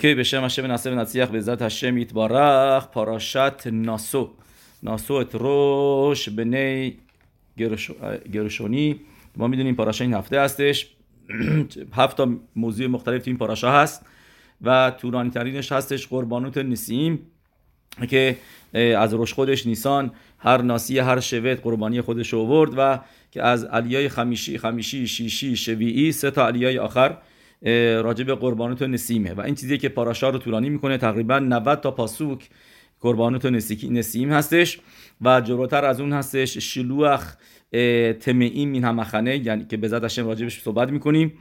که به شم هشم نصف نصیح به ذات هشم یتبارخ پاراشت ناسو ناسو روش بنی گرشونی ما می‌دونیم پاراشا این هفته هستش هفت تا موضوع مختلف تو این پاراشا هست و طولانی ترینش هستش قربانوت نسیم که از روش خودش نیسان هر ناسی هر شوت قربانی خودش آورد و که از علیای خمیشی خمیشی شیشی شویعی سه تا علیای آخر راجع به قربانوت نسیمه و این چیزی که پاراشا رو طولانی می‌کنه. تقریبا 90 تا پاسوک قربانوت نسیم هستش و جلوتر از اون هستش شلوخ تمعیم این همخنه یعنی که به راجع راجبش صحبت می‌کنیم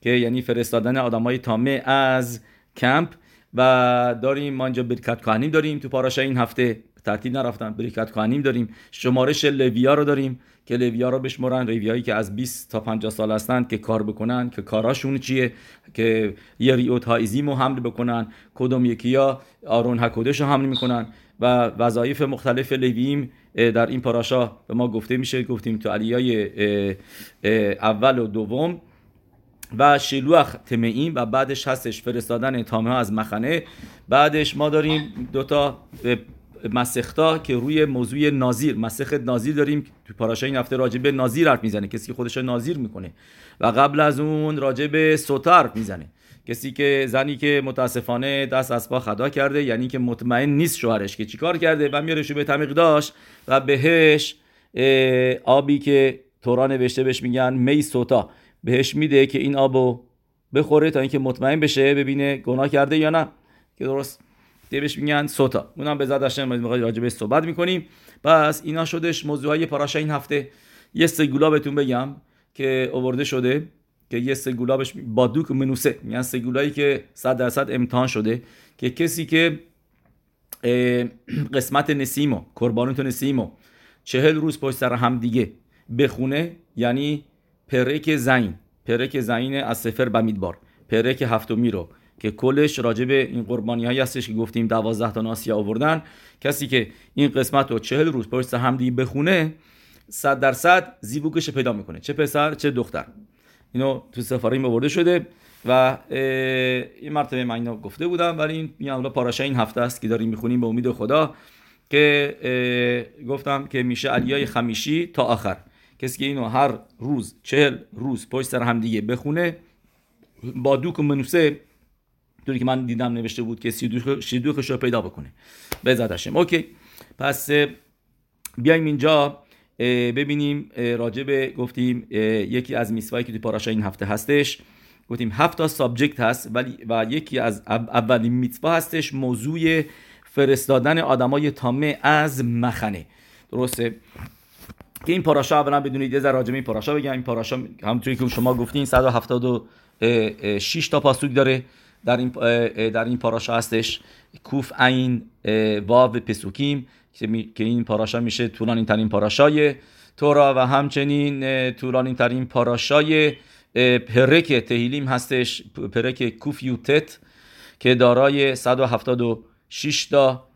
که یعنی فرستادن آدمای تامه از کمپ و داریم ما اینجا برکت کهنیم داریم تو پاراشا این هفته. ترتیب نرفتن. بریکت کهنیم داریم. شمارش لویا رو داریم که لویا رو بشمرن. لویایی که از 20 تا 50 سال هستند که کار بکنن که کاراشون چیه؟ که یه ریوت هایزیم رو حمل بکنن. کدوم یکی ها آرون حکودش رو حمل می‌کنن. و وظایف مختلف لوییم در این پاراشا به ما گفته میشه. گفتیم تو علیای اول و دوم. و شلوخ تمعیم و بعدش هستش فرستادن تامه از مخنه. بعدش ما داریم دوتا مسختا که روی موضوع نازیر مسخت نازیر داریم تو پاراشای این هفته راجع به نازیر حرف می‌زنه کسی که خودش نازیر می‌کنه. و قبل از اون راجع به سوتا حرف می‌زنه. کسی که زنی که متاسفانه دست از پا خدا کرده یعنی که مطمئن نیست شوهرش که چیکار کرده و میاره به تمیق داشت و بهش آبی که تورا نوشته بهش میگن می سوتا. بهش میده که این آبو بخوره تا اینکه مطمئن بشه ببینه گناه کرده یا نه. که درست بهش میگن سوتا. اونم به زد هاشم راجع صحبت می‌کنیم. پس اینا شدش موضوع های پاراشا این هفته. یه سگولا بهتون بگم که آورده شده که یه سگولابش با دوک منوسه. میگن سگولایی که 100 درصد امتحان شده. که کسی که قسمت نسیمو قربانوت نسیمو چهل روز پشت سر هم دیگه بخونه یعنی پرک زین. پرک زین از سفر بمیدبار پرک هفتمی رو. که کلش راجع به این قربانی هایی هستش که گفتیم دوازده تا ناسیا آوردن. کسی که این قسمت رو چهل روز پشت همدی بخونه صد درصد زیبوکش پیدا می‌کنه. چه پسر چه دختر. اینو تو سفاریم آورده شده و این مرتبه من اینو گفته بودم ولی این میگم پاراشا این هفته است که داریم می‌خونیم به امید خدا که گفتم که میشه علیای خمیشی تا آخر. کسی که اینو هر روز چهل روز پشت سر هم دیگه بخونه با دوک و منوسه طوری که من دیدم نوشته بود که شیدوخش رو پیدا بکنه. בעזרת השם اوکی. پس بیایم اینجا. ببینیم راجب گفتیم یکی از מצווה ایی که تو פרשה این هفته هستش. گفتیم هفت تا subject هست ولی و یکی از اولین מצווה هستش موضوع فرستادن آدمای טמא از מחנה. درسته؟ که این פרשה اولا بدونید یه ذره راجع این פרשה بگم. این פרשה همونطوری که شما گفتین 176 تا פסוק داره. در این در این پاراشا هستش. کوف عین واو پسوکیم که این پاراشا میشه طولانی ترین پاراشای تورا و همچنین طولانی ترین پاراشای پرک تهیلیم هستش پرک کوف یوتت که دارای 176 تا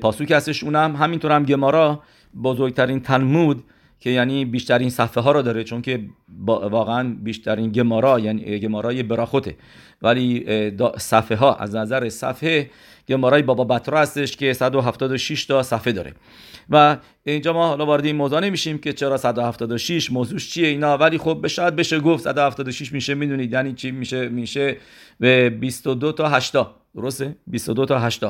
پاسوک هستش. اونم همینطور هم گمارا بزرگترین تلمود که یعنی بیشترین صفحه ها رو داره چون که واقعا بیشترین گمارا یعنی گمارای براخوته. ولی صفحه ها از نظر صفحه گمارای بابا بطرا هستش که 176 تا صفحه داره. و اینجا ما حالا وارد این موضوع نمیشیم که چرا 176 موضوعش چیه اینا. ولی خب به شاید بشه گفت 176 میشه می‌دونید یعنی چی میشه؟ میشه به 22 تا 8 درسته؟ 22 تا 8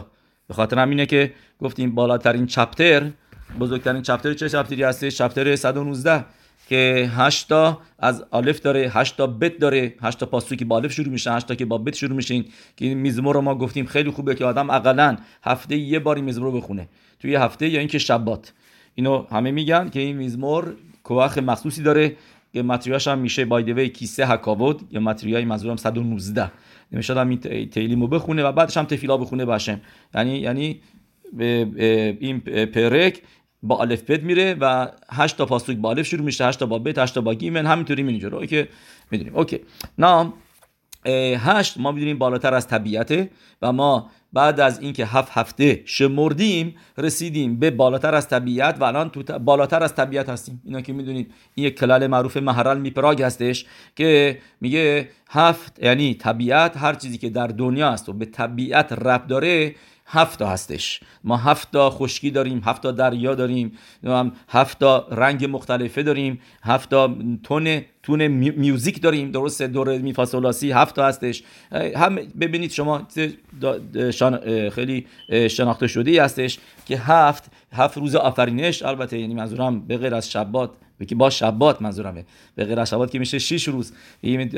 به خاطر همینه که گفتیم بالاترین چپتر بزرگترین چپتر چه چپتری هستش؟ چپتر 119 که 8 تا از الف داره 8 تا بت داره 8 تا پاسوکی با الف شروع میشه 8 تا که با بت شروع میشه که این میزمور رو ما گفتیم خیلی خوبه که آدم اقلا هفته یه باری میزمور رو بخونه توی هفته یا اینکه شبات. اینو همه میگن که این میزمور کوخ مخصوصی داره که ماتریاش هم میشه. بایدوی کیسه حکاود یا ماتریای منظورم 119 نمیشه هم این تیلیمو بخونه و بعدش هم تفیلا بخونه باشم. یعنی یعنی این פרק با אלף בית میره و 8 تا פסוק با אלף شروع میشه. 8 تا با בית 8 تا با גימל همینطوری میره که می‌دونیم. اوکی. نام. هشت ما می‌دونیم بالاتر از طبیعته و ما بعد از اینکه هفت هفته شمردیم رسیدیم به بالاتر از طبیعت و الان تو بالاتر از طبیعت هستیم. اینا که می‌دونید این یک כלל معروف מהר״ל מפראג هستش که میگه هفت یعنی طبیعت هر چیزی که در دنیا است و به طبیعت ربط داره هفت هستش. ما هفت تا خشکی داریم هفت تا دریا داریم هفت تا رنگ مختلفه داریم هفت تا تون تون میوزیک داریم. درست دور میفاسولاسی هفت تا هستش. هم ببینید شما خیلی شناخته شده هستش که هفت هفت روز آفرینش. البته یعنی منظورم به غیر از شبات که با شبات منظورمه. به غیر از شبات که میشه 6 روز.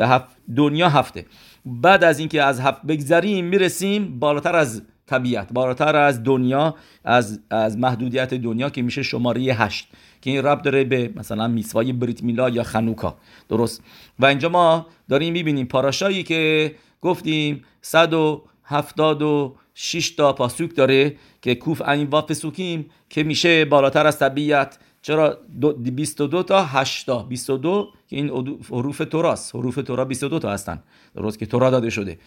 هفت دنیا هفته. بعد از اینکه از هفت بگذریم می‌رسیم بالاتر از طبیعت. بالاتر از دنیا از از محدودیت دنیا که میشه شماره هشت. که این رب داره به مثلا میسوای بریت میلا یا خنوکا درست. و اینجا ما داریم می‌بینیم پاراشایی که گفتیم 176 تا پاسوک داره که کوف این و فسوکیم که میشه بالاتر از طبیعت. چرا 22 تا 8 تا. 22 که این حروف توراست حروف تورا 22 تا هستن. درست که تورا داده شده.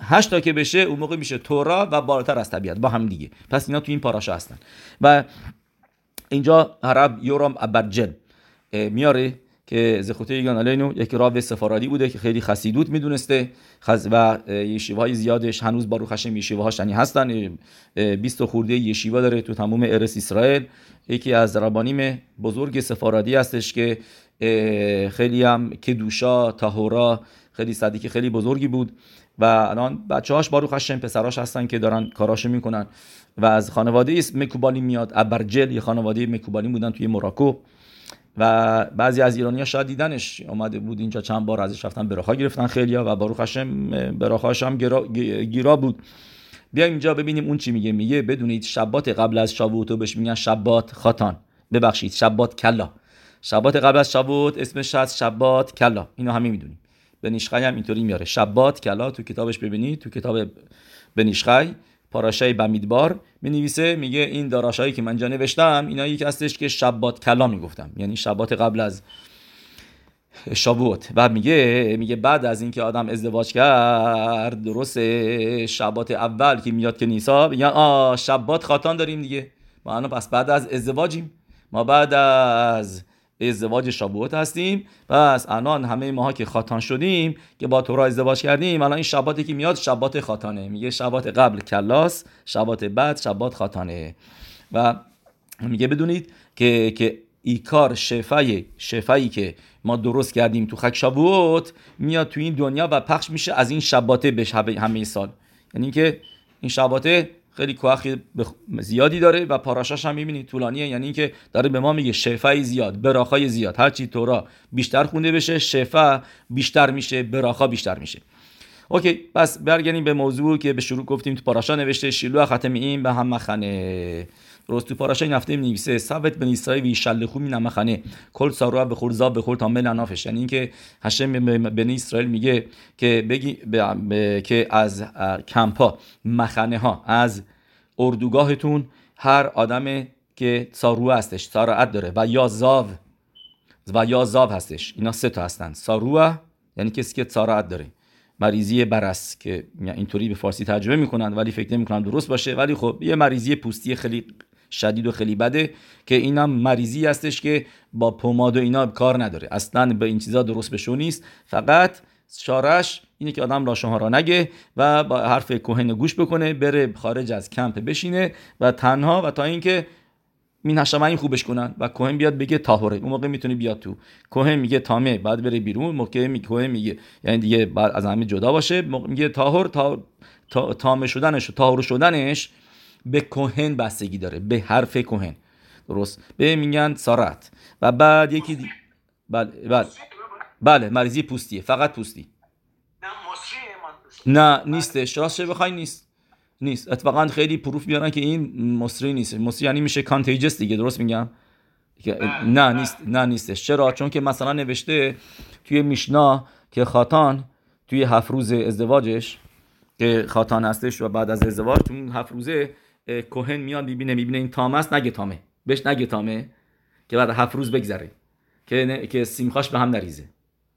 8 تا که بشه اون موقع میشه تورا و بالاتر از طبیعت با هم دیگه. پس اینا تو این پاراشا هستن. و اینجا عرب یورام ابرجل میاره که زخوته یگان علینو یک راو سفارادی بوده که خیلی خسیدوت می‌دونسته. و یشیوه های زیادش هنوز باروخ هشم یشیوه هاش یعنی هستن. 20 خورده یشیوه داره تو تموم ارس اسرائیل. یکی از ربانیم بزرگ سفارادی هستش که خیلی هم کدوشا تاهورا خیلی صدیق خیلی بزرگی بود. و الان بچه هاش باروخ هشم پسراش هستن که دارن کاراشو می‌کنن. و از خانواده مکوبالی میاد. ابرجل یه خانواده مکوبالی بودن توی موراکو. و بعضی از ایرانی ها شاید دیدنش اومده بود اینجا چند بار ازش رفتن براخا گرفتن خیلی ها و باروخ هشم براخاش هم گیرا, گیرا بود. بیایم اینجا ببینیم اون چی میگه. میگه بدونید شبات قبل از شابوتو بهش میگن شبات خاتان. ببخشید شبات کلا. شبات قبل از شابوت اسمش هست شبات کلا. اینو همه می‌دونیم. بنیشخای هم اینطوری میاره. شبات کلا تو کتابش ببینید تو کتاب بنیشخای پاراشای بمیدبار می نویسه میگه این داراشایی که من جا نوشتم اینا یکی هستش که شبات کلا می‌گفتم. یعنی شبات قبل از شابوت و میگه میگه بعد از اینکه آدم ازدواج کرد درست شبات اول که میاد که نیسا میگن آ شبات خاتان داریم دیگه. ما پس بعد از ازدواجیم. ما بعد از ازدواج شابوت هستیم. پس الان همه ماها که خاتان شدیم که با تورا ازدواج کردیم الان این شباتی که میاد شبات خاتانه. میگه شبات قبل کلاس شبات بعد شبات خاتانه. و میگه بدونید که که ایکار شفای شفایی که ما درست کردیم تو خک شابوت میاد تو این دنیا و پخش میشه از این شباته به همه سال. یعنی که این شباته خیلی کوخی زیادی داره و پاراشاش هم می‌بینید طولانیه. یعنی اینکه داره به ما میگه شفای زیاد براخای زیاد. هرچی تورا بیشتر خونده بشه شفا بیشتر میشه براخا بیشتر میشه. اوکی پس برگردیم به موضوع که به شروع گفتیم تو پاراشا نوشته شیلو ختم این به هم مخنه. درست تو پاراشای نفته می نویسه ثبت به نیسای وی شلخو می نمخنه. کل سارا به خورزا به خور تامل نافش یعنی اینکه هشم بنی اسرائیل میگه که بگی که از کمپا مخنه ها از اردوگاهتون هر آدم که سارو هستش سارعت داره و یا زاو و یا زاو هستش. اینا سه تا هستن. ساروه یعنی کسی که سارعت داره. مریضی برس که اینطوری به فارسی ترجمه می‌کنن ولی فکر نمی‌کنم درست باشه. ولی خب یه مریضی پوستی خیلی شدید و خیلی بده که اینم مریضی هستش که با پماد و اینا کار نداره. اصلا به این چیزا درست بشو نیست. فقط شارش اینه که آدم راشون ها را نگه و با حرف کوهن گوش بکنه بره خارج از کمپ بشینه و تنها و تا اینکه این خوبش کنن و کوهن بیاد بگه تاهره. اون موقع می‌تونه بیاد تو. کوهن میگه تامه بعد بره بیرون. موقع می کوهن میگه یعنی دیگه بعد از همه جدا باشه. میگه تاهر تا, تا... تامه شدنش تاهر شدنش به کوهن بستگی داره به حرف کوهن. درست؟ به میگن سارت و بعد یکی دی... بله بله. بله مریضی پوستیه فقط پوستی. نه نیستش. راستش بخوای نیست. نیست. اتفاقا خیلی پروف میارن که این مصری نیست. مصری یعنی میشه کانتیجس دیگه درست میگم؟ نه نیست نه نیستش. چرا؟ چون که مثلا نوشته توی میشنا که خاتان توی هفت روز ازدواجش که خاتان هستش و بعد از ازدواج تو هفت روزه کوهن میاد می‌بینه می‌بینه این تام است نگه تامه. بهش نگه تامه که بعد هفت روز بگذره. که که سیمخاش به هم نریزه.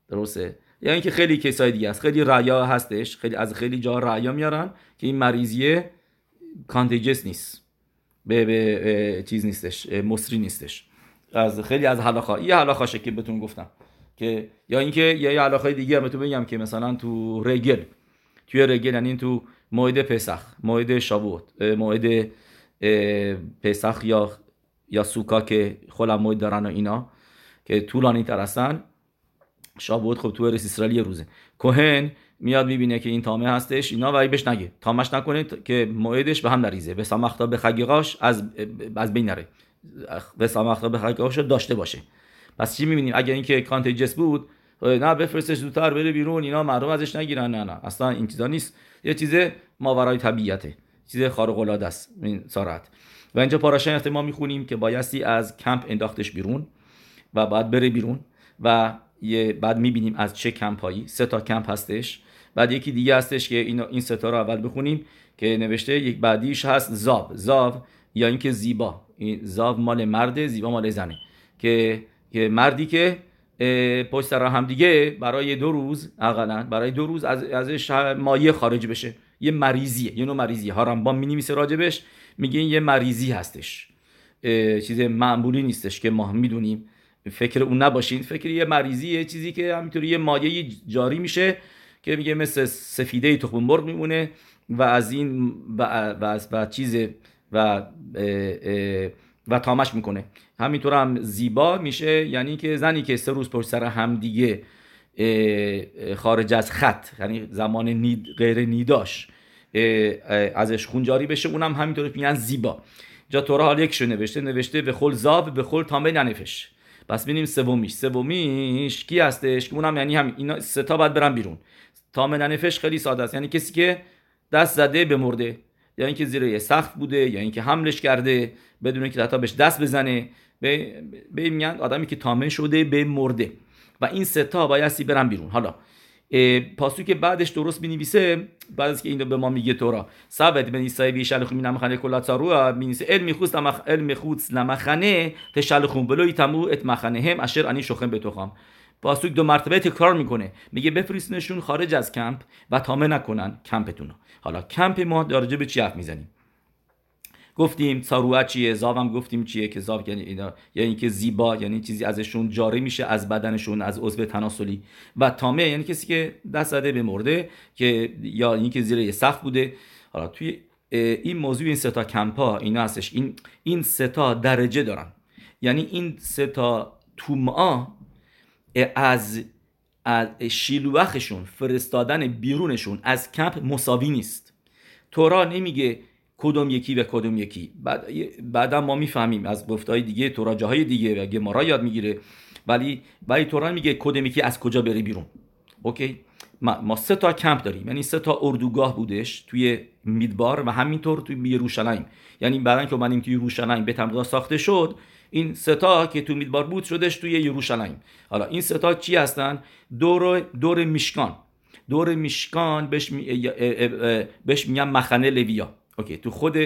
درسته؟ یا اینکه خیلی کسای دیگه است. خیلی ریا هستش. خیلی از خیلی جا ریا میارن که این مریضیه کانتیجس نیست. به, به چیز نیستش مصری نیستش. از خیلی از حلاخا یه حلاخاشه که بهتون گفتم. که یا اینکه یه حلاخای دیگه هم بهتون بگم که مثلا تو رگل توی رگل یعنی تو موعد پسخ موعد شابوت موعد پسخ یا یا سوکا که خلا موعد دارن و اینا که طولانی تر هستن. شابوت خب تو ارس اسرائیل روزه. کوهن میاد می‌بینه که این تامه هستش اینا ولی بهش نگه. تامش نکنه که موعدش به هم نریزه. به سامختا به خگیقاش از از بین نره. به سامختا به خگیقاش داشته باشه. پس چی می‌بینیم؟ اگر اینکه کانتیجس بود نه بفرستش زودتر بره بیرون اینا مردم ازش نگیرن. نه نه اصلا این چیزا نیست. یه چیز ماورای طبیعته. چیز خارق العاده است. این سارت و اینجا پاراشا ما می‌خونیم که بایستی از کمپ انداختش بیرون و بعد بره بیرون و یه بعد می‌بینیم از چه کمپ هایی سه تا کمپ هستش. بعد یکی دیگه هستش که این این ستا رو اول بخونیم که نوشته یک بعدیش هست زاو. زاو یا اینکه زیبا. این زاو مال مرد زیبا مال زنه. که که مردی که پشت سر هم دیگه برای دو روز اقلا برای دو روز از ازش مایه خارج بشه. یه مریضیه یه نوع مریضیه. هارمبان می نویسه راجبش میگه یه مریضی هستش. چیز معمولی نیستش که ما می‌دونیم. فکر اون نباشین. فکر یه مریضیه چیزی که همینطوری یه مایه جاری میشه که میگه مثل سفیده تخم مرغ میمونه و از این و, و, و چیز و و تامش می‌کنه. همینطور هم زیبا میشه یعنی که زنی که سه روز پشت سر هم دیگه خارج از خط یعنی زمان نید غیر نیداش ازش خونجاری بشه اونم همینطور میگن زیبا. جا تورا حال یکشو نوشته نوشته به خل زاب به خل تامه ننفش پس ببینیم سومیش. سومیش کی هستش؟ که اونم یعنی هم اینا سه تا باید برن بیرون. تامه ننفش خیلی ساده است. یعنی کسی که دست زده به مرده یا اینکه زیر یه سخت بوده یا اینکه حملش کرده بدون که حتی بهش دست بزنه به, به میگن آدمی که تامه شده به مرده. و این سه تا بایستی برن بیرون. حالا پاسو که بعدش درست بنویسه بعد از که اینو به ما میگه تورا. سبت بن ایسای بی شلخو مینم خانه کلا تارو مینیسه علم خوست لمخ علم خوست لمخنه بلوی تمو ات مخنه. هم اشر انی شخم بتوخام پاسوک دو مرتبه تکرار می‌کنه. میگه بفرستنشون خارج از کمپ و تامه نکنن کمپتون حالا کمپ ما در به چی حرف می‌زنیم؟ گفتیم ساروه چیه؟ زاوم گفتیم چیه که زاو یعنی اینا یعنی اینکه زیبا یعنی چیزی ازشون جاری میشه از بدنشون از عضو تناسلی. و تامه یعنی کسی که دست زده به مرده که یا اینکه زیر یه سقف بوده. حالا توی این موضوع این ستا کمپا اینا هستش. این این ستا درجه دارن. یعنی این ستا توما از از شیلوخشون فرستادن بیرونشون از کمپ مساوی نیست. تورا نمیگه کدوم یکی و کدوم یکی. بعد بعدا ما می‌فهمیم از گفتهای دیگه تورا جاهای دیگه و گمارا یاد می‌گیره. ولی ولی تورا میگه کدوم یکی از کجا بره بیرون. اوکی؟ ما, ما سه تا کمپ داریم. یعنی سه تا اردوگاه بودش توی میدبار و همینطور توی یروشلایم یعنی برای که اومدیم توی یروشلایم به تمرین ساخته شد این ستا که تو میدبار شدش توی یروشلایم حالا این ستا چی هستن؟ دور دور میشکان. دور میشکان بهش, می... بهش میگن مخنه لویا. اوکی تو خود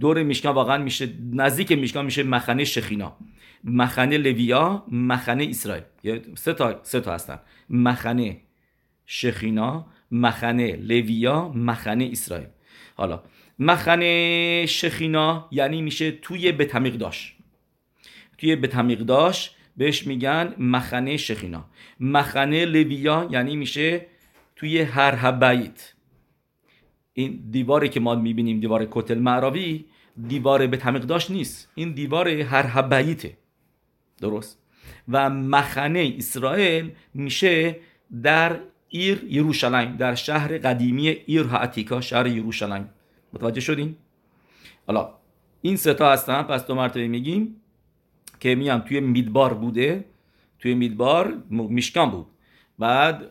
دور میشکان واقعا میشه نزدیک میشکان میشه مخنه شخینا مخنه لویا مخنه اسرائیل. سه تا سه تا هستن. مخنه شخینا مخنه لویا مخنه اسرائیل. حالا مخنه شخینا یعنی میشه توی بتمیق داشت. توی بتمیق داشت بهش میگن مخنه شخینا مخنه لویا یعنی میشه توی هر هبایت این دیواری که ما می‌بینیم دیوار کتل معراوی دیوار به داشت نیست. این دیوار هر هباییته درست؟ و مخنه اسرائیل میشه در עיר ירושלים در شهر قدیمی עיר העתיקה شهر ירושלים متوجه شدین؟ حالا این سه تا هستن پس دو مرتبه میگیم. که میام توی מדבר بوده توی מדבר משכן بود. بعد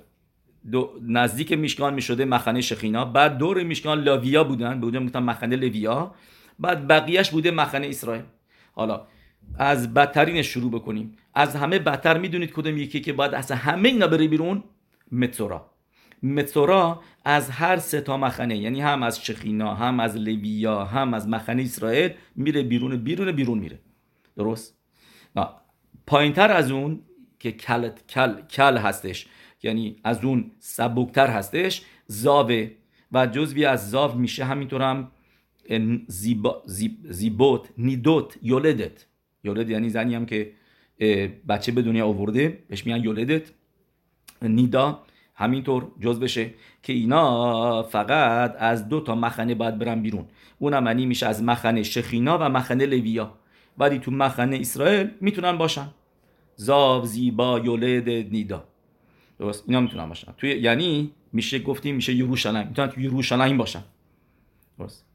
دو نزدیک משכן می‌شده מחנה שכינה بعد دور משכן لاویا بودن بودن می‌گفتن מחנה לוויה. بعد بقیهش بوده מחנה ישראל. حالا از بدترینش شروع بکنیم. از همه بدتر می‌دونید کدوم یکی که باید از همه اینا بره بیرون؟ متسورا. متسورا از هر سه تا مخنه یعنی هم از شخینا هم از لویا هم از مخنه اسرائیل میره بیرون بیرون بیرون میره. درست؟ پایینتر از اون که کل, کل, کل هستش یعنی از اون سبکتر هستش زاوه. و جزوی از زاو میشه همینطورم زیبا زیب زیبوت نیدوت یولدت. یولد یعنی زنی هم که بچه به دنیا آورده بهش میگن یولدت. نیدا همینطور جز بشه که اینا فقط از دو تا مخنه باید برن بیرون. اونم معنی میشه از مخنه شخینا و مخنه لویا. ولی تو مخنه اسرائیل می‌تونن باشن. زاو زیبا یولد نیدا. درست اینا می‌تونن باشن. توی یعنی میشه گفتیم میشه یروشلایم می‌تونن تو یروشلایم باشن. درست.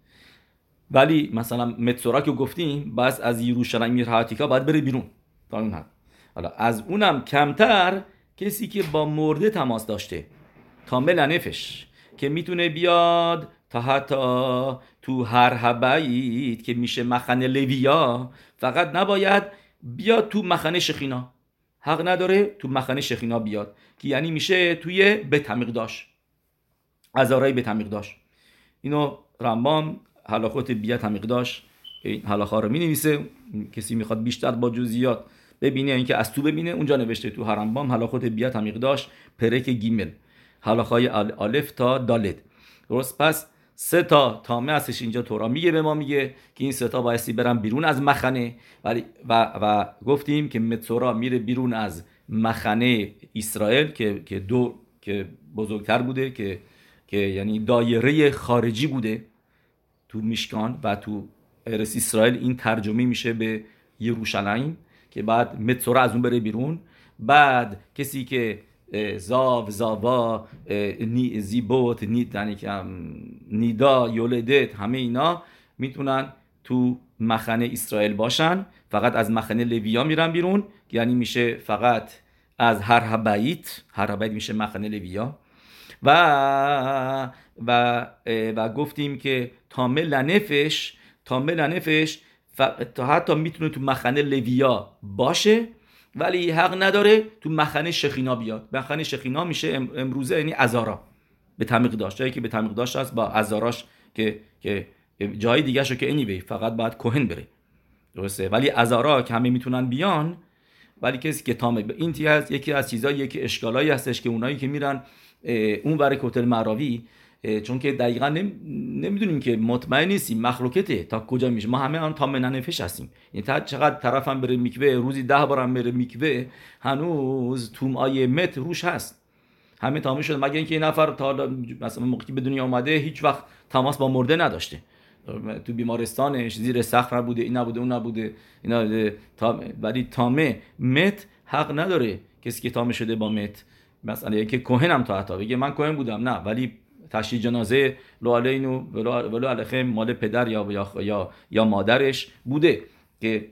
ولی مثلا متسورا که گفتیم باز از یروشلایم میرهاتیکا باید بره بیرون. تا اون حد. حالا از اونم کمتر کسی که با مرده تماس داشته. تا نفش که می‌تونه بیاد تا حتی تو هر هبعید که میشه مخنه لویا فقط نباید بیاد تو مخنه شخینا حق نداره تو مخنه شخینا بیاد که یعنی میشه توی بتمیق داشت. ازارای بتمیق داشت. اینو رمبام حلاخوت بیت تمیق داشت. این حلاخا رو می نویسه کسی می‌خواد بیشتر با جزئیات ببینه اینکه از تو ببینه اونجا نوشته تو حرمبام حلاخوت بیت تمیق داشت. پرک گیمل. حلاخای آلف تا دالد درست پس سه تا تامه هستش اینجا تورا میگه به ما میگه که این سه تا بایستی برن بیرون از مخنه. ولی و, و گفتیم که متسورا میره بیرون از مخنه اسرائیل که که دو که بزرگتر بوده که که یعنی دایره خارجی بوده تو میشکان و تو ارس اسرائیل. این ترجمه میشه به یروشلایم که بعد متسورا از اون بره بیرون. بعد کسی که زاو زاوا نی زیبوت نی یعنی نیدا یولدت همه اینا می‌تونن تو مخنه اسرائیل باشن. فقط از مخنه لویا میرن بیرون یعنی میشه فقط از هر هبایت هر هبایت میشه مخنه لویا. و و و گفتیم که تامل لنفش تامل لنفش تا حتی می‌تونه تو مخنه لویا باشه. ولی حق نداره تو مخنه شخینا بیاد. مخنه شخینا میشه امروزه یعنی ازارا. به تمیق داشت. جایی که به تمیق داشت است با ازاراش که که جای دیگه شو که اینی فقط باید کوهن بره. درسته؟ ولی ازارا که همه می‌تونن بیان ولی کسی که تامه این از یکی از چیزایی که اشکالایی هستش که اونایی که میرن اون ور کتل معراوی چون که دقیقا نمی‌دونیم که مطمئن نیستیم مخلوقته. تا کجا میشه؟ ما همه آن تا مننفش هستیم. یعنی تا چقدر طرفم بره میکوه روزی ده بارم بره میکوه هنوز توم مت روش هست. همه تمام شده. مگه اینکه این نفر تا مثلا موقعی به دنیا آمده هیچ وقت تماس با مرده نداشته. تو بیمارستانش زیر سخت نبوده این نبوده اون نبوده. اینا تا ولی تامه مت حق نداره کسی که تامه شده با مت. مثلا که کوهنم تا حتی. بگه من کوهن بودم. نه ولی تشییع جنازه لو علینو ولو علیهم مال پدر یا یا یا مادرش بوده که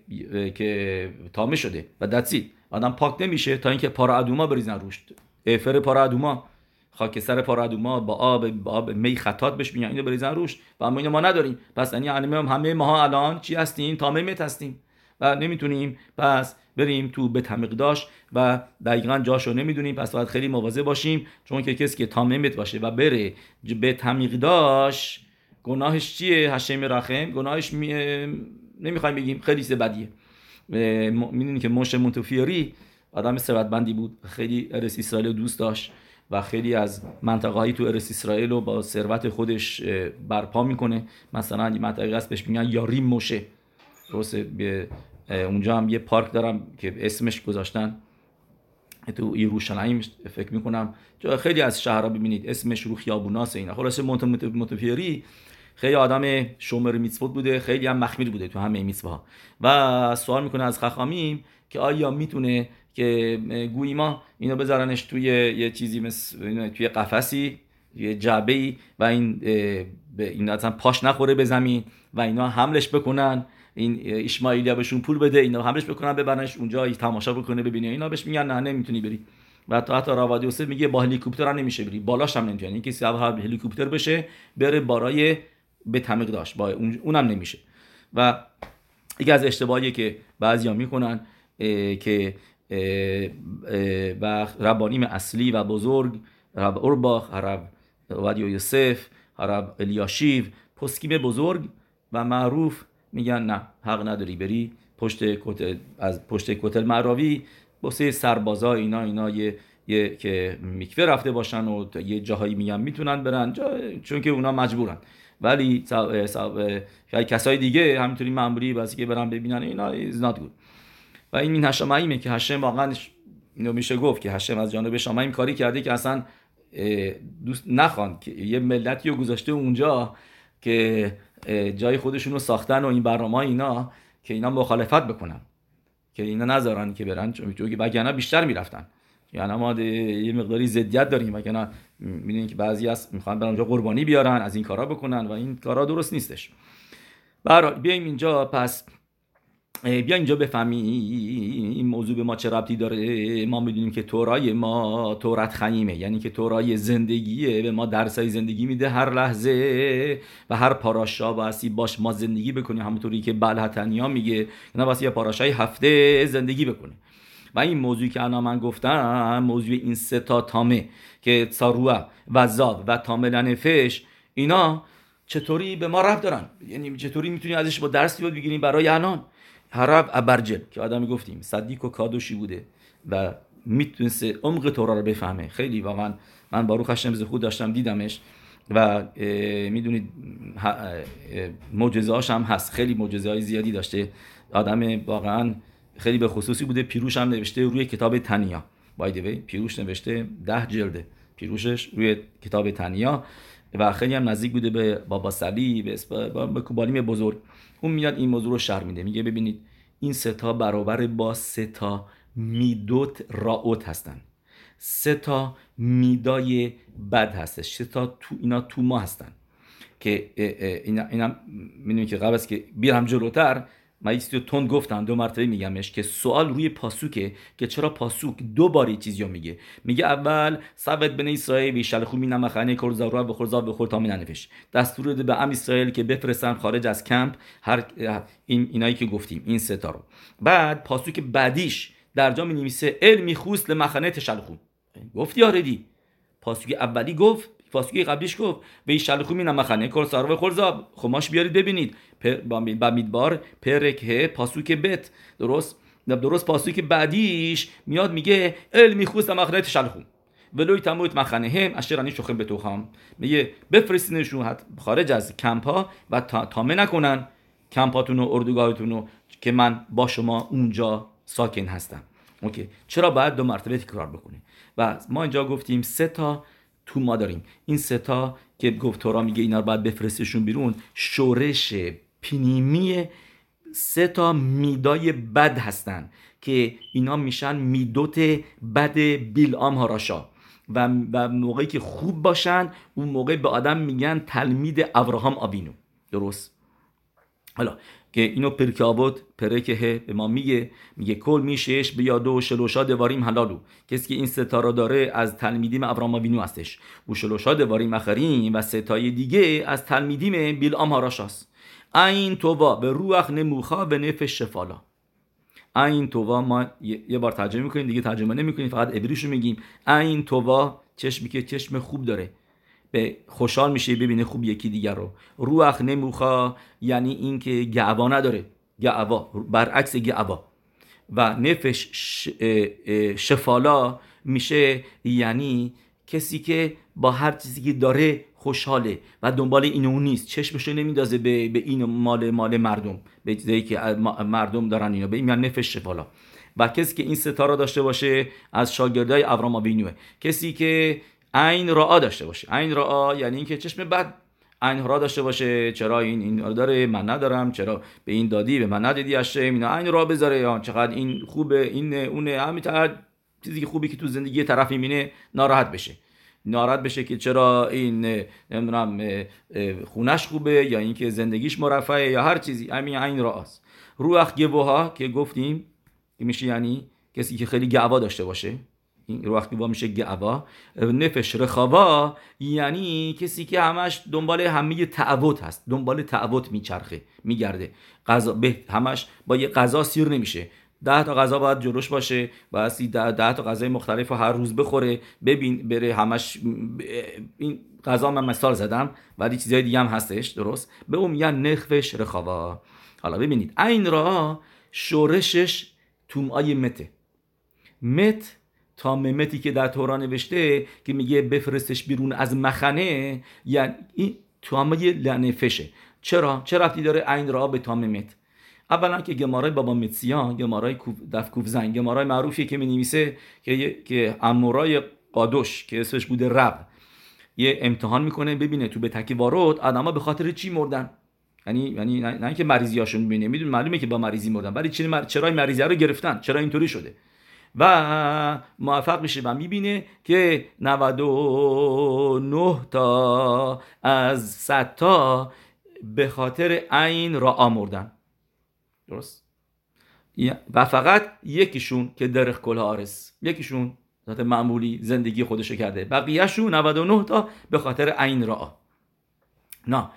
که تامه شده. و دتسید آدم پاک نمیشه تا اینکه پارا ادوما بریزن روش. افر پارا ادوما خاکستر پارا ادوما با آب با آب می خطات بهش میگن. اینو بریزن روش. و اما اینو ما نداریم. پس یعنی همه ما الان چی هستیم؟ تامه مت هستیم. و نمی‌تونیم. پس بریم تو به تمیقداش و دقیقا جاشو نمی‌دونیم پس باید خیلی مواظب باشیم چون که کسی که تاممت باشه و بره به تمیقداش گناهش چیه؟ هشم رحم گناهش می... نمی‌خوایم بگیم خیلی سه بدیه. می‌دونی که موش منتفیاری آدم ثروتمندی بود خیلی ارس اسرائیل دوست داشت و خیلی از منطقه هایی تو ارس اسرائیل رو با ثروت خودش برپا می‌کنه. مثلا این منطقه هست بهش میگن یاریم موشه. درسته؟ اونجا هم یه پارک دارم که اسمش گذاشتن. تو یروشلایم فکر می‌کنم. خیلی از شهرها ببینید اسمش رو خیابوناس اینا. خلاصه متفیری خیلی آدم شومر میتسفوت بوده خیلی هم مخمیر بوده تو همه میتسفها و سوال می‌کنه از خخامیم که آیا می‌تونه که گویی ما اینو بذارنش توی یه چیزی مثل توی قفسی یه جعبه ای و این به این اصلا پاش نخوره به زمین و اینا حملش بکنن. این اسماعیلیا بهشون پول بده اینا همش بکنن ببرنش اونجا تماشا بکنه ببینه. اینا بهش میگن نه نمی‌تونی بری. و حتی راوادی اوسه میگه با هلیکوپتر هم نمیشه بری. بالاش هم نمی‌تونی. اینکه کسی هلیکوپتر بشه بره برای به تمیق داشت با اونم نمیشه. و یکی از اشتباهی که بعضیا می‌کنن که و ربانیم اصلی و بزرگ رب اورباخ رب ودیو یوسف رب الیاشیو پسکیم بزرگ و معروف میگن نه حق نداری بری پشت کتل از پشت کتل معراوی واسه سربازا اینا اینا یه یه که میکوه رفته باشن و یه جاهایی میگن می‌تونن برن. چون که اونا مجبورن ولی کسای دیگه همینطوری معمولی واسه که برن ببینن اینا is not good و این این هشماییمه که هشم واقعا اینو میشه گفت که هشم از جانب شماییم کاری کرده که اصلا دوست نخوان که یه ملتی گذاشته اونجا که جای خودشون رو ساختن و این برنامه اینا که اینا مخالفت بکنن. که اینا نذارن که برن چون که وگرنه بیشتر می‌رفتن. یعنی ما یه مقداری ضدیت داریم وگرنه می‌دونین که بعضی از می‌خوان برن اونجا قربانی بیارن از این کارا بکنن و این کارا درست نیستش. برای بیایم اینجا پس بیا اینجا بفهمی این موضوع به ما چه ربطی داره. ما می‌دونیم که تورای ما تورت خیمه یعنی که تورای زندگیه. به ما درسای زندگی میده هر لحظه و هر پاراشا باسی باش ما زندگی بکنیم. همونطوری که بلحتنیا میگه نه باسی یه پاراشای هفته زندگی بکنه. و این موضوعی که الان من گفتم موضوع این سه تا تامه که ساروه و زاب و تامه نفش اینا چطوری به ما ربط دارن؟ یعنی چطوری می‌تونیم ازش با درس یاد بگیریم برای الان؟ حرب ابرجل که آدمی گفتیم صدیق و کادوشی بوده و می‌تونست عمق تورا رو بفهمه. خیلی واقعا من باروخ هشم خود داشتم دیدمش و می‌دونید معجزه هم هست. خیلی معجزه های زیادی داشته. آدم واقعا خیلی به خصوصی بوده. پیروش هم نوشته روی کتاب تنیا. بایدوی پیروش نوشته ده جلده. پیروشش روی کتاب تنیا. و خیلی هم نزدیک بوده به بابا سلی به, به کوبالیم بزرگ. اون میاد این موضوع رو شرح میده. میگه ببینید این ستا برابر با ستا میدوت راوت هستن. سه تا میدای بد هستش. سه تا تو اینا تو ما هستن. که اینا, اینا می‌دونید که قبل است که بیرم جلوتر من یه تون گفتم دو مرتبه میگمش که سوال روی پاسوکه که چرا پاسوک دو بار چیزی رو میگه. میگه اول سبت بن اسرائیل وی شلخو می نمخانه کل زورا به خورزا به خور تا ننفش دستور ده به ام اسرائیل که بفرستن خارج از کمپ. هر این اینایی که گفتیم این ستا رو. بعد پاسوک بعدیش در جا می نویسه ال میخوست لمخانه تشلخو گفتی آردی پاسوک اولی گفت فاسگی قبلیش گفت به این شلخو می نمخنه کل سارو خورزا خماش بیارید ببینید. با میدبار پرک ه پاسوک بت. درست؟ درست پاسوک بعدیش میاد میگه ال میخوست مخنه شلخو ولوی تموت مخنه هم اشترانی شخم به توخام میگه بفرستینشون خارج از کمپ ها و تامه نکنن. کمپاتون و اردوگاهتون رو که من با شما اونجا ساکن هستم. اوکی. چرا باید دو مرتبه تکرار بکنه و ما اینجا گفتیم سه تا تو ما داریم. این ستا که گفت تورا میگه اینا رو باید بفرستشون بیرون شورش پینیمی سه تا میدای بد هستن که اینا میشن میدوت بد بیلام هاراشا. و, و موقعی که خوب باشن اون موقع به آدم میگن تلمید ابراهام آبینو. درست؟ حالا که اینو پرک پرکه به ما میگه میگه کل میشهش به یادو و شلوشا دواریم حلالو. کسی که این ستاره داره از تلمیدیم ابرام وینو هستش. و شلوشا دواریم اخرین و ستای دیگه از تلمیدیم بیلام هاراشاست این تووا به روح نموخا به نفش شفالا. این تووا ما یه بار ترجمه می‌کنیم دیگه ترجمه نمی‌کنیم فقط ابریشو میگیم. این تووا چشمی که چشم خوب داره. به خوشحال میشه ببینه خوب یکی دیگر رو. روح نموخا یعنی اینکه گعوا نداره. گعوا برعکس گعوا. و نفش شفالا میشه یعنی کسی که با هر چیزی که داره خوشحاله و دنبال این اون نیست. چشمشو نمیندازه به, به این مال مال مردم. به چیزایی که مردم دارن اینو. به این یعنی نفش شفالا. و کسی که این ستاره داشته باشه از شاگردای ابراهام آوینوه کسی که عین را داشته باشه. عین را یعنی اینکه چشم بد. عین را داشته باشه چرا این این داره من ندارم. چرا به این دادی به من ندادی اشه اینا عین را بذاره. یا چقدر این خوبه این اونه. همین چیزی که خوبی که تو زندگی طرف می‌بینه ناراحت بشه. ناراحت بشه که چرا این نمی‌دونم خونش خوبه یا اینکه زندگیش مرفعه یا هر چیزی. همین عین راست روح گوها که گفتیم میشه یعنی کسی که خیلی گعوا داشته باشه وقتی با میشه گعوا نفش رخاوا یعنی کسی که همش دنبال همه تعوت هست دنبال تعوت میچرخه میگرده. غذا به همش با یه غذا سیر نمیشه. ده تا غذا باید جلوش باشه باید ده, ده تا غذای مختلف رو هر روز بخوره ببین بره همش این غذا من مثال زدم ولی چیزای دیگه هم هستش درست؟ به اون میگن نخوش رخاوا. حالا ببینید این را شورشش تومای مته. مت تاممتی که در توران نوشته که میگه بفرستش بیرون از مخنه یعنی این تامه لنفشه. چرا؟ چرا رفتی داره عین را به تاممت اولا که گمارای بابا متسیان گمارای دف کوفزن گمارای معروفی که می نویسه که که امورای قادوش که اسمش بوده رب یه امتحان می‌کنه ببینه تو به تکی وارد آدما به خاطر چی مردن. یعنی یعنی نه اینکه مریضیاشون ببینه میدون معلومه که با مریضی مردن. ولی چرا مریضی رو گرفتن. چرا اینطوری شده؟ و موفق میشه و می‌بینه که 99 تا از 100 تا به خاطر عین را آمردن. درست؟ و فقط یکیشون که درخ کل آرس یکیشون ذات معمولی زندگی خودشو کرده. بقیهشون 99 تا به خاطر عین را. نه.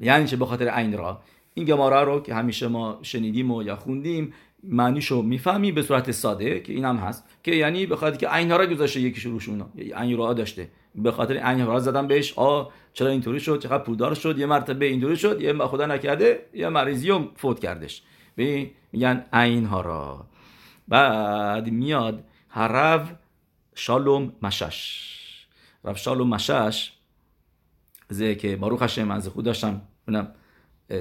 یعنی چه به خاطر عین را؟ این گمارا رو که همیشه ما شنیدیم و یا خوندیم معنیشو می‌فهمی به صورت ساده که اینم هست. که یعنی به خاطر که عین را گذاشته یکیش روشون عین را داشته. به خاطر عین را زدم بهش آ چرا اینطوری شد؟ چقدر پولدار شد؟ یه مرتبه اینطوری شد یه خدا نکرده یه مریضی فوت کردش. به میگن عین ها را بعد میاد هرو شالوم مشش. رف شالوم مشش. زه که باروخ هشم از خود داشتم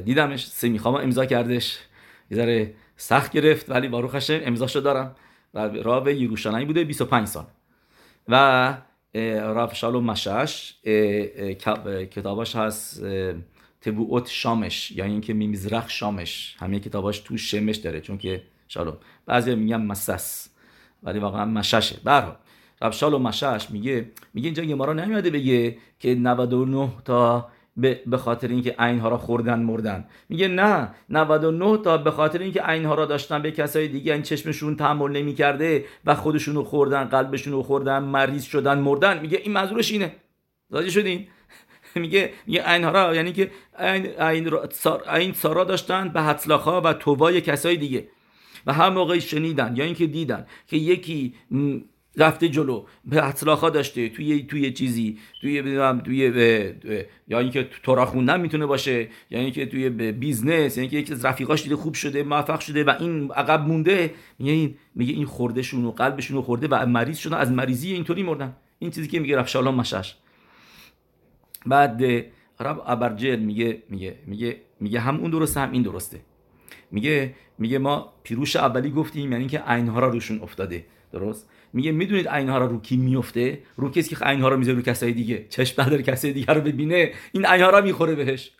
دیدمش. سه می‌خوام امضا کردش. یه ذره سخت گرفت ولی باروخ هشم امضاشو دارم. را به یروشلایم بوده 25 سال. و رف شالوم مشش کتاباش هست تبوعت شامش یعنی اینکه میمزرخ شامش. همه کتاباش تو شمش داره چون که شالوم بعضی میگن مسس ولی واقعا مششه برها رب شالوم مشش میگه میگه اینجا گمارا نمیاده بگه که 99 تا به خاطر اینکه ها را خوردن مردن. میگه نه 99 تا به خاطر اینکه ها را داشتن به کسای دیگه این چشمشون تحمل نمی‌کرده و خودشونو خوردن قلبشون رو خوردن مریض شدن مردن. میگه این منظورش اینه. راضی شدین؟ میگه میگه را یعنی که این این سارا داشتن به حتلاخا و توبای کسای دیگه. و هر موقع شنیدن یا اینکه دیدن که یکی رفته جلو. به اطلاقا داشته توی توی چیزی توی توی یا اینکه تورا خوندن می‌تونه باشه یا اینکه توی بیزنس یعنی که یکی از رفیقاش دیده خوب شده موفق شده و این عقب مونده. میگه این میگه این خوردهشون و قلبشون خورده و مریض شدن از مریضی اینطوری مردن. این چیزی که میگه رفشالان مشش بعد رب ابرجل میگه میگه میگه میگه هم اون درسته هم این درسته. میگه میگه ما پیروش اولی گفتیم یعنی که عینها را روشون افتاده. درست؟ میگه می‌دونید عینها را رو کی میفته رو کسی که عینها را می‌ذاره رو کسای دیگه. چشم نداره کسای دیگه رو ببینه. این عینها را می‌خوره بهش.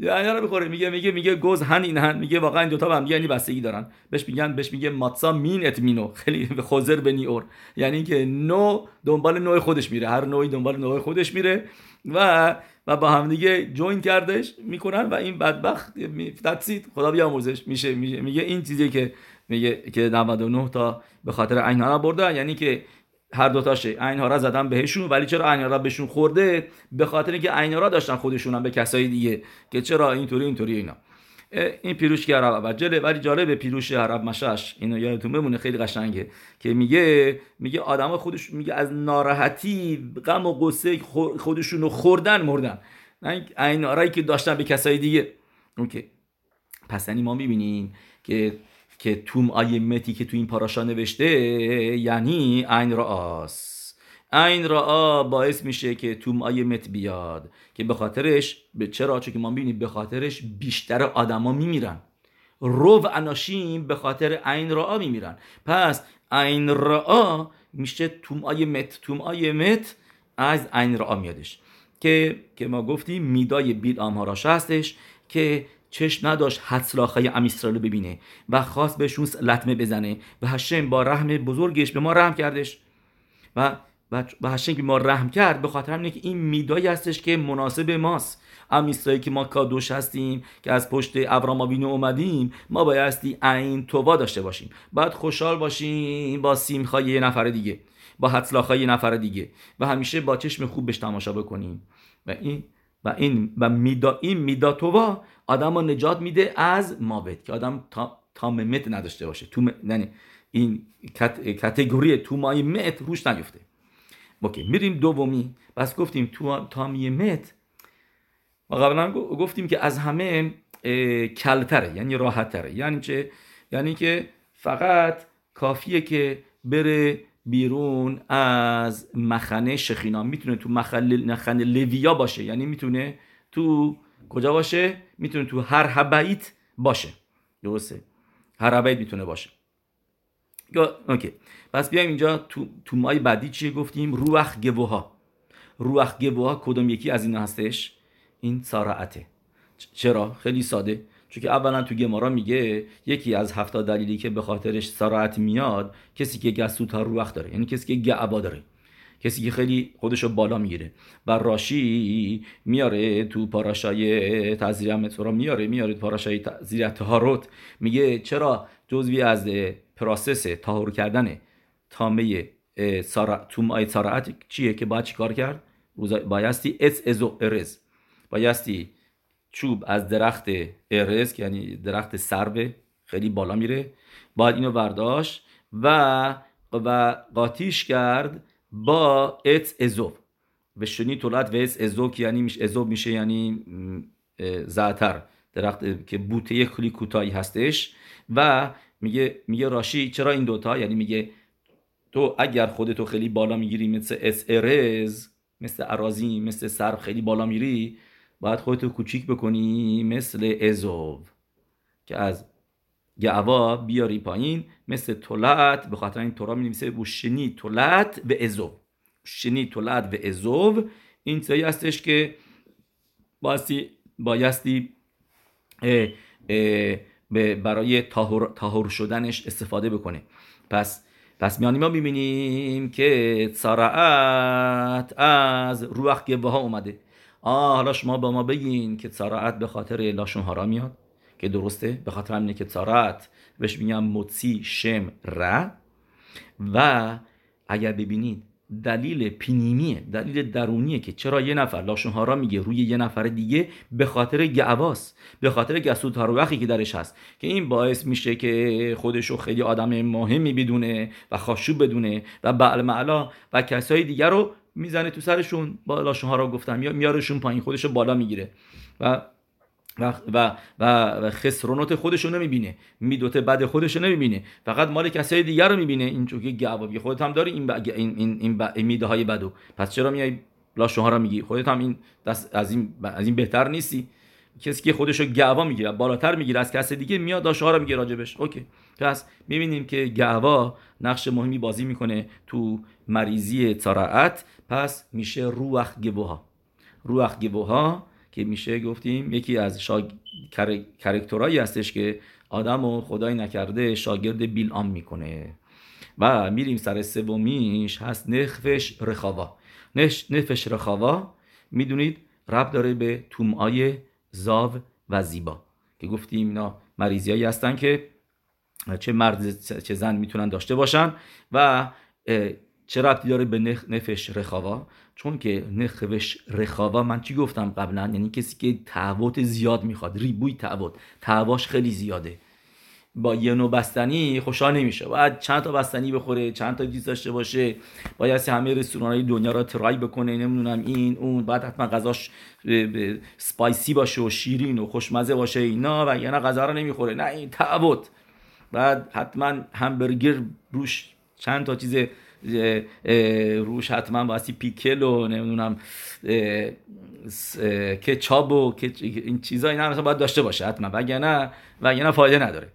عینها را می‌خوره. میگه میگه میگه گوز هن این هن. میگه واقعا این دوتا با هم یعنی بستگی دارن. بهش میگن بهش میگه ماتسا مین ات مینو. خیلی به خوزر بنی اور یعنی اینکه نو دنبال نوع خودش میره. هر نوعی دنبال نوع خودش میره و و با هم دیگه جوین کردش می‌کنن و این بدبخت تدسید خدا بیاموزش میشه میگه این چیزی که میگه که 99 تا به خاطر عین ها بردن یعنی که هر دو تاشه عین را زدن بهشون ولی چرا عین را بهشون خورده؟ به خاطر اینکه عین را داشتن خودشون به کسای دیگه که چرا اینطوری اینطوری اینا. این پیروش که عرب وجله ولی جالب پیروش عرب مشش اینو یادتون بمونه خیلی قشنگه. که میگه میگه آدم خودش میگه از ناراحتی غم و قصه خودشون رو خوردن مردن. این آرایی که داشتن به کسای دیگه. اوکی. پس یعنی ما می‌بینیم که که توم آیه متی که تو این پاراشا نوشته یعنی عین راس عین را باعث میشه که توم آیه مت بیاد که به خاطرش به چرا؟ چون که ما ببینیم به خاطرش بیشتر آدما میمیرن. رو اناشیم به خاطر عین را میمیرن. پس عین را میشه توم آیه مت. توم آیه مت از عین را میادش. که که ما گفتیم میدای بیل آمهاراش هستش که چشم نداشت حسلاخای امیسرا رو ببینه و خواست بهشون لطمه بزنه. و هشم با رحم بزرگش به ما رحم کردش. و و هشم که ما رحم کرد به خاطر همینه که این میدایی هستش که مناسب ماست. امیسرایی که ما کادوش هستیم که از پشت ابرام اومدیم ما بایستی این توبا داشته باشیم. باید خوشحال باشیم با سیمخای یه نفر دیگه. با حتلاخای یه نفر دیگه. و همیشه با چشم خوب بهش تماشا بکنیم. و این و این و میدا این میدا توبا آدم رو نجات میده از مابت که آدم تا تاممت نداشته باشه. تو یعنی این کتگوری تو مای مت روش نیفته. اوکی میریم دومی. بس گفتیم تو تامی مت و قبلا گفتیم که از همه کلتره یعنی راحت تره یعنی چه؟ یعنی که فقط کافیه که بره بیرون از مخنه شخینا. می‌تونه تو مخنه لویا باشه. یعنی می‌تونه تو کجا باشه؟ می‌تونه تو هر حبعیت باشه. درسته؟ هر حبعیت می‌تونه باشه. اوکی. پس بیایم اینجا تو, تو مای بعدی چیه گفتیم؟ روح گوها. روح گوها کدوم یکی از این هستش؟ این سارعته چرا؟ خیلی ساده. چون که اولا تو گمارا میگه یکی از هفتا دلیلی که به خاطرش سرعت میاد کسی که گسوت ها روح داره یعنی کسی که گعبا داره کسی که خیلی خودشو بالا می‌گیره و راشی میاره تو پاراشای تزیر هم میاره میاره تو پاراشای تزیر تهاروت میگه چرا جزوی از پراسس تهار کردن تامه سارع تومای سارعت چیه که باید چیکار کرد؟ بایستی اس ازو ارز. بایستی چوب از درخت ارز یعنی درخت سربه خیلی بالا میره. باید اینو برداشت و و قاطیش کرد با ات ازو و شنی طولت و ات ازو که یعنی میشه ازو میشه یعنی زعتر. درخت که بوته خیلی کوتاهی هستش. و میگه میگه راشی چرا این دوتا؟ یعنی میگه تو اگر خودتو خیلی بالا می‌گیری مثل اس ارز مثل عراضی مثل سر خیلی بالا میری باید خودتو کوچیک بکنی مثل ازو که از گعوا بیاری پایین مثل طلعت به خاطر این تورا می نویسه شنی طلعت و ازو شنی طلعت و ازو این چیزایی هستش که بایستی بایستی برای تاهر شدنش استفاده بکنه. پس پس میانی ما می‌بینیم که سرعت از روح گوه ها اومده. آه حالا شما با ما بگین که سرعت به خاطر لاشون هارا میاد. که درسته؟ به خاطر همینه که سرعت بهش میگم مطی شم ر. و اگر ببینید دلیل پینیمیه دلیل درونیه که چرا یه نفر لاشون را میگه روی یه نفر دیگه به خاطر گعواس به خاطر گسود وقتی که درش هست. که این باعث میشه که خودشو خیلی آدم مهمی بدونه و خاشوب بدونه و بعل معلا و کسای دیگر رو می‌زنه تو سرشون با لاشون را گفتم یا میارشون پایین خودشو بالا می‌گیره. و و و و, خسرونات خودش رو نمی‌بینه. میدوت بد خودش رو نمی‌بینه. فقط مال کسای دیگر رو می‌بینه. این که گوابی خودت هم داری این این این, این میده های بدو. پس چرا میای لا را میگی؟ خودت هم این دست از این از این بهتر نیستی. کسی که خودش رو گعوا می‌گیره بالاتر می‌گیره از کس دیگه میاد داشته رو میگه راجبش. اوکی. پس می‌بینیم که گعوا نقش مهمی بازی می‌کنه تو مریضی تراعت پس میشه روح گبوها روح گبوها که میشه گفتیم یکی از شاگ... کرکتورایی هستش که آدم و خدای نکرده شاگرد بیلام می‌کنه. و میریم سر سومیش هست نخفش رخاوا. نفش رخاوا می‌دونید رب داره به تومعای زاو و زیبا. که گفتیم اینا مریضیایی هستن که چه مرد چه زن می‌تونن داشته باشن و چه ربطی داره به نفش رخاوا؟ چون که نخوش رخاوا من چی گفتم قبلا؟ یعنی کسی که تعوت زیاد می‌خواد ریبوی تعوت تعواش خیلی زیاده. با یه نوع بستنی خوشحال نمیشه. باید چند تا بستنی بخوره چند تا دیز داشته باشه. باید همه رستوران های دنیا را ترای بکنه. نمی‌دونم این اون. بعد حتما غذاش سپایسی باشه و شیرین و خوشمزه باشه اینا. و یعنی غذا رو نمی‌خوره. نه این تعوت بعد حتما همبرگر روش چند تا چیز روش حتما بایستی پیکل و نمی‌دونم کچاب و این چیزا اینا مثلا باید داشته باشه حتما. وگرنه وگرنه فایده نداره.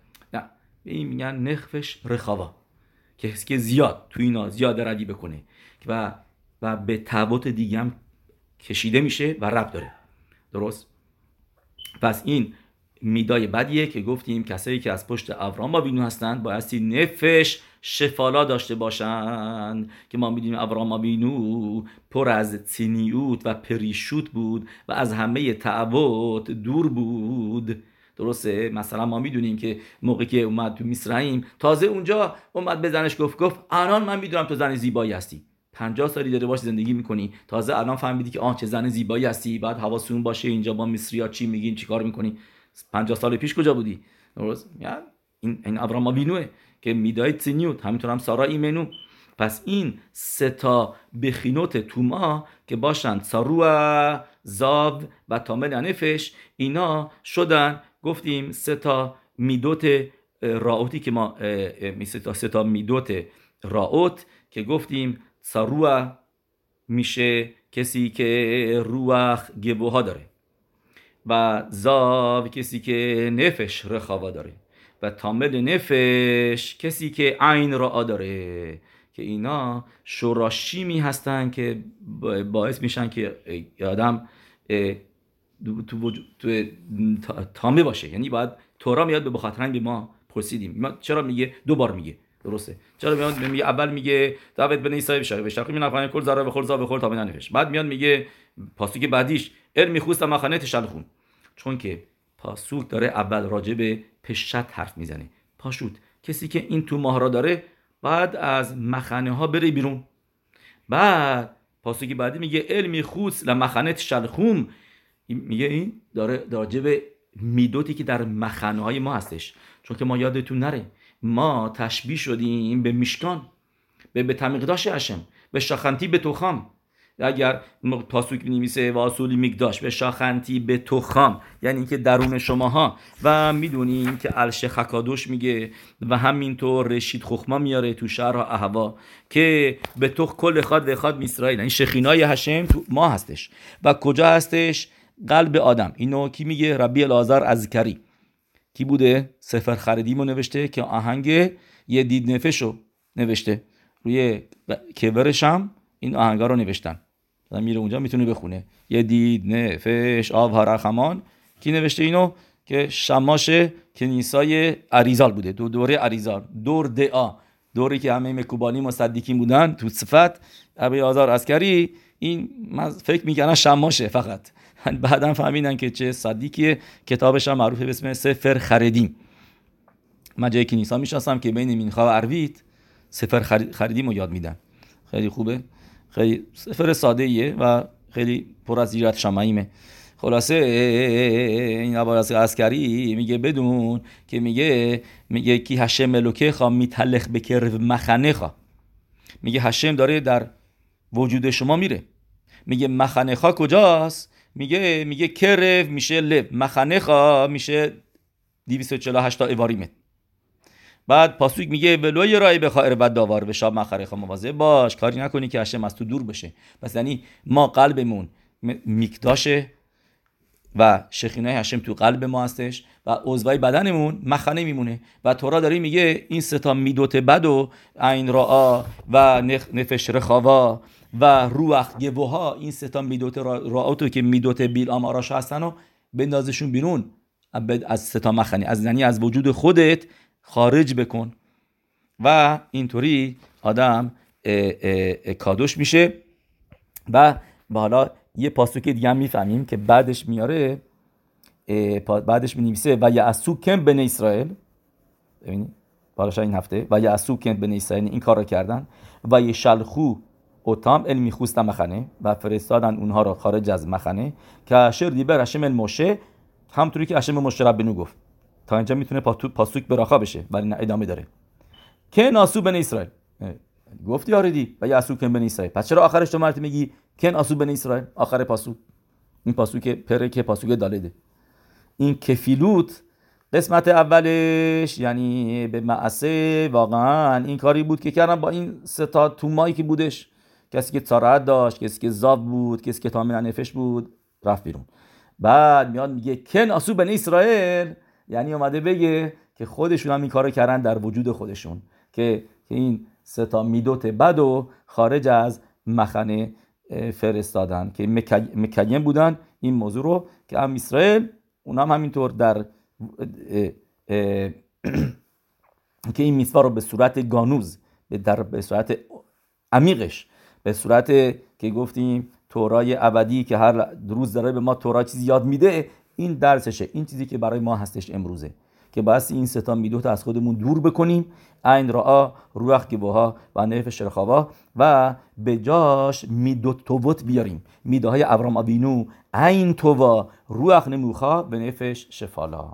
نه این میگن نخفش رخاوا که که زیاد تو اینا زیاد ردی بکنه و و به تبوت دیگه هم کشیده میشه و رب داره. درست؟ پس این میدای بدیه که گفتیم کسایی که از پشت ابرام با بینو هستند بایستی نفش شفالا داشته باشند که ما می‌دونیم ابرام بینو پر از تینیوت و پریشوت بود و از همه تعوت دور بود. درسته؟ مثلا ما می‌دونیم که موقعی که اومد تو میسرائیم تازه اونجا اومد به زنش گفت گفت الان من می‌دونم تو زن زیبایی هستی. 50 سالی داره باش زندگی می‌کنی. تازه الان فهمیدی که آه چه زن زیبایی هستی. بعد حواسون باشه اینجا با مصری ها چی میگین چیکار می‌کنی. 50 سال پیش کجا بودی؟ درست؟ این این ابراما بینوه که میدای تینیوت همینطور هم سارا ایمنو. پس این سه تا بخینوت توما که باشن ساروا زاو و تامل انفش اینا شدن گفتیم سه تا میدوت راوتی که ما سه تا, سه تا میدوت راوت که گفتیم سروع میشه کسی که روح گبوها داره و زاو کسی که نفش رخاوا داره و تامل نفش کسی که عین را داره که اینا شراشیمی هستن که باعث میشن که آدم تو, تو تامه باشه. یعنی باید تورا میاد به بخاطر به ما پرسیدیم. چرا میگه؟ دو بار میگه. درسته. چرا میاد؟ میگه اول میگه دعوت بنی اسرائیل بشه. بشه می نفعن کل ذره بخور زا بخور تا نفش بعد میاد میگه پاسوک بعدیش ار میخوست مخانه تشلخون چون که پاسوک داره اول راجع به پشت حرف می‌زنه. پاشوت کسی که این تو ماه را داره بعد از مخانه ها بره بیرون. بعد پاسوکی بعدی میگه علمی خوس لمخانه تشلخوم میگه این داره راجع به میدوتی که در مخانه های ما هستش. چون که ما یادتون نره ما تشبیه شدیم به میشکان به به تمیقداش هشم به شاخنتی به توخام اگر پاسوک و اصولی میگداش به شاخنتی به توخام یعنی اینکه درون شماها. و می‌دونیم که الش خکادوش میگه و همینطور رشید خخما میاره تو شهر اهوا که به تو کل خاد و خاد میسرائیل این یعنی شخینای هشم تو ما هستش. و کجا هستش؟ قلب آدم. اینو کی میگه? ربی الازار از کری کی بوده؟ سفر خریدیمو نوشته که آهنگ یه دید نفشو نوشته. روی کبرش هم این آهنگا رو نوشتن میره اونجا می‌تونه بخونه. یه دید نفش آب هرخمان کی نوشته اینو؟ که شماش کنیسای عریزال بوده. دو دوره عریزال دور دعا. دوری که همه مکوبانی مصدیکین بودن تو صفت. ابی آزار اسکری این من فکر می‌کنم شماشه فقط. بعدا فهمیدن که چه صدیکیه کتابش هم معروفه به اسم سفر خریدیم. من جای کنیسا می‌شناسم که بین مینخا و عرویت سفر خریدیم رو یاد میدن. خیلی خوبه. خیلی سفر ساده ایه و خیلی پر از زیرت شمعیمه. خلاصه این عبارت عسکری میگه بدون که میگه میگه کی هشم ملوکه خواه میتلخ بکر مخنه خواه میگه هشم داره در وجود شما میره. میگه مخنه خواه کجاست؟ میگه میگه کرف میشه لب مخنه میشه 248 تا اواریمه بعد پاسوک میگه ولوی رای به خائر بد داوار به شاب مخره مواظب باش کاری نکنی که هشم از تو دور بشه. پس یعنی ما قلبمون میکداشه و شخینه هشم تو قلب ما هستش و عضوای بدنمون مخنه میمونه. و تورا داره میگه این ستا میدوت بد و عین را و نفش رخاوا و روح گوها این ستا میدوت راعاتو که میدوت بیل آماراش هستن و بندازشون بیرون. از ستا مخنی. از یعنی از وجود خودت خارج بکن. و اینطوری آدم کادوش میشه. و حالا یه پاسوک دیگه هم می‌فهمیم که بعدش میاره بعدش می نویسه و یعسو کم بن اسرائیل. ببینید این هفته. و یعسو کم بن اسرائیل این کار رو کردن. و یه شلخو اوتام علمی خوست مخنه و فرستادن اونها را خارج از مخنه که اشر دیبر هشم الموشه همطوری که هشم مشه ربنو گفت. تا اینجا می‌تونه پاسوک براخا بشه ولی نه ادامه داره. که ناسو بن اسرائیل؟ گفتی آردی و یاسو کن بن اسرائیل؟ پس چرا آخرش تو مرتی میگی کن آسو بن اسرائیل آخر پاسو این پاسو که پره که پاسو که دالده این کفیلوت قسمت اولش یعنی به معسه واقعا این کاری بود که کردن با این ستا تومایی که بودش. کسی که تارت داشت کسی که زاب بود کسی که تامین نفش بود رفت بیرون. بعد میاد میگه کن آسو بن اسرائیل. یعنی اومده بگه که خودشون هم این کارو کردن در وجود خودشون. که این ستا میدوت بد و خارج از مخنه فرستادن. که مکیم بودن این موضوع رو. که هم اسرائیل اونا هم همینطور در که این میسوا رو به صورت گانوز در به صورت عمیقش به صورت که گفتیم تورای ابدی که هر روز داره به ما تورا چیزی یاد میده این درسشه. این چیزی که برای ما هستش امروزه. که باید این ستا میدوت از خودمون دور بکنیم. عین را روح گبوها و نف شرخاوا و به جاش میدوت تووت بیاریم. میده های ابرام آبینو عین تووا روح نموخا به نفش شفالا.